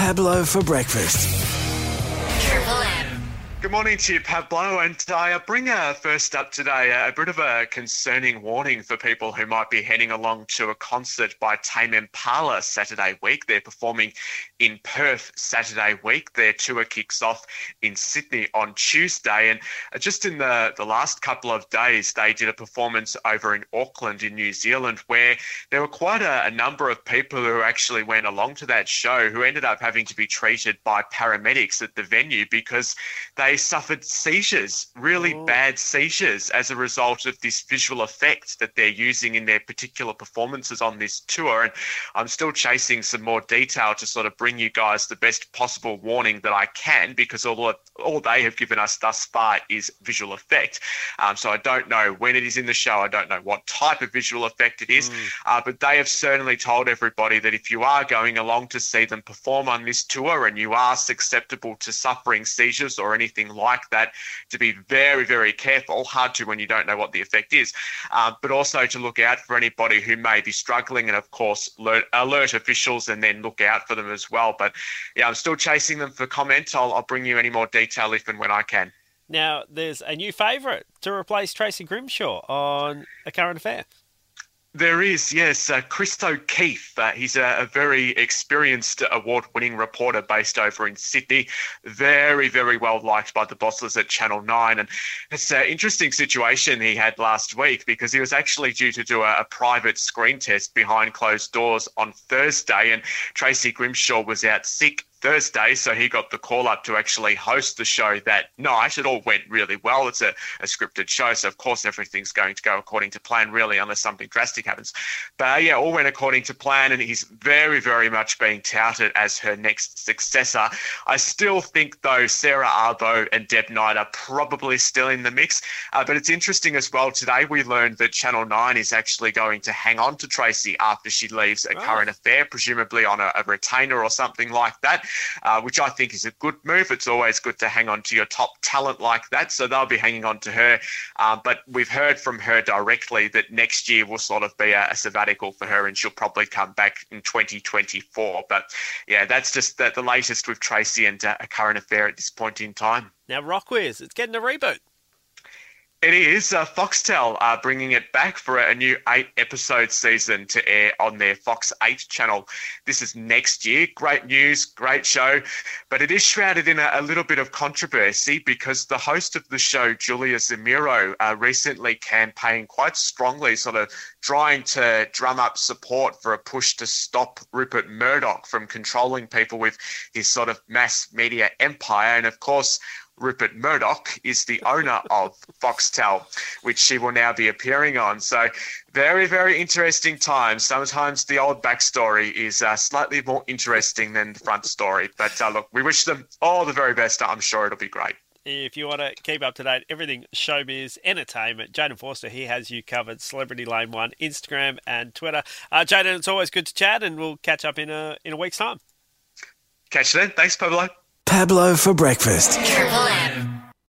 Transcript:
Pablo for breakfast. Good morning to you, Pablo. And I bring uh, first up today a bit of a concerning warning for people who might be heading along to a concert by Tame Impala Saturday week. They're performing in Perth Saturday week. Their tour kicks off in Sydney on Tuesday. And uh, just in the, the last couple of days, they did a performance over in Auckland in New Zealand where there were quite a, a number of people who actually went along to that show who ended up having to be treated by paramedics at the venue because they they suffered seizures, really oh. bad seizures, as a result of this visual effect that they're using in their particular performances on this tour. And I'm still chasing some more detail to sort of bring you guys the best possible warning that I can, because all all they have given us thus far is visual effect. Um, so I don't know when it is in the show. I don't know what type of visual effect it is, mm. uh, but they have certainly told everybody that if you are going along to see them perform on this tour and you are susceptible to suffering seizures or anything anything like that, to be very, very careful. Hard to when you don't know what the effect is, uh, but also to look out for anybody who may be struggling, and of course, alert, alert, officials and then look out for them as well. But yeah, I'm still chasing them for comment. I'll, I'll bring you any more detail if and when I can. Now, there's a new favourite to replace Tracy Grimshaw on A Current Affair. There is, yes. Uh, Chris O'Keefe. Uh, he's a, a, very experienced award winning reporter based over in Sydney. Very, very well liked by the bosses at Channel 9. And it's an interesting situation he had last week because he was actually due to do a, a private screen test behind closed doors on Thursday. And Tracy Grimshaw was out sick Thursday, so he got the call up to actually host the show that night. It all went really well. It's a, a scripted show, so of course everything's going to go according to plan, really, unless something drastic happens. But uh, yeah, all went according to plan, and he's very, very much being touted as her next successor. I still think, though, Sarah Abo and Deb Knight are probably still in the mix. Uh, but it's interesting as well. Today we learned that Channel 9 is actually going to hang on to Tracy after she leaves a current affair, presumably on a, a retainer or something like that uh, which I think is a good move. It's always good to hang on to your top talent like that. So they'll be hanging on to her. Uh, but we've heard from her directly that next year will sort of be a, a, sabbatical for her and she'll probably come back in 2024. But yeah, that's just the, the latest with Tracy and uh, a current affair at this point in time. Now, Rockwiz, it's getting a reboot. It is uh, Foxtel uh, bringing it back for a new eight episode season to air on their Fox 8 channel. This is next year. Great news, great show, but it is shrouded in a, a little bit of controversy because the host of the show, Julia Zemiro, uh, recently campaigned quite strongly, sort of trying to drum up support for a push to stop Rupert Murdoch from controlling people with his sort of mass media empire. And of course, Rupert Murdoch is the owner of Foxtel, which she will now be appearing on. So, very, very interesting times. Sometimes the old backstory is uh, slightly more interesting than the front story. But uh, look, we wish them all the very best. I'm sure it'll be great. If you want to keep up to date, everything showbiz, entertainment, Jaden Forster, he has you covered. Celebrity Lane One, Instagram and Twitter. Uh, Jayden, it's always good to chat, and we'll catch up in a in a week's time. Catch you then. Thanks, Pablo. Pablo for breakfast.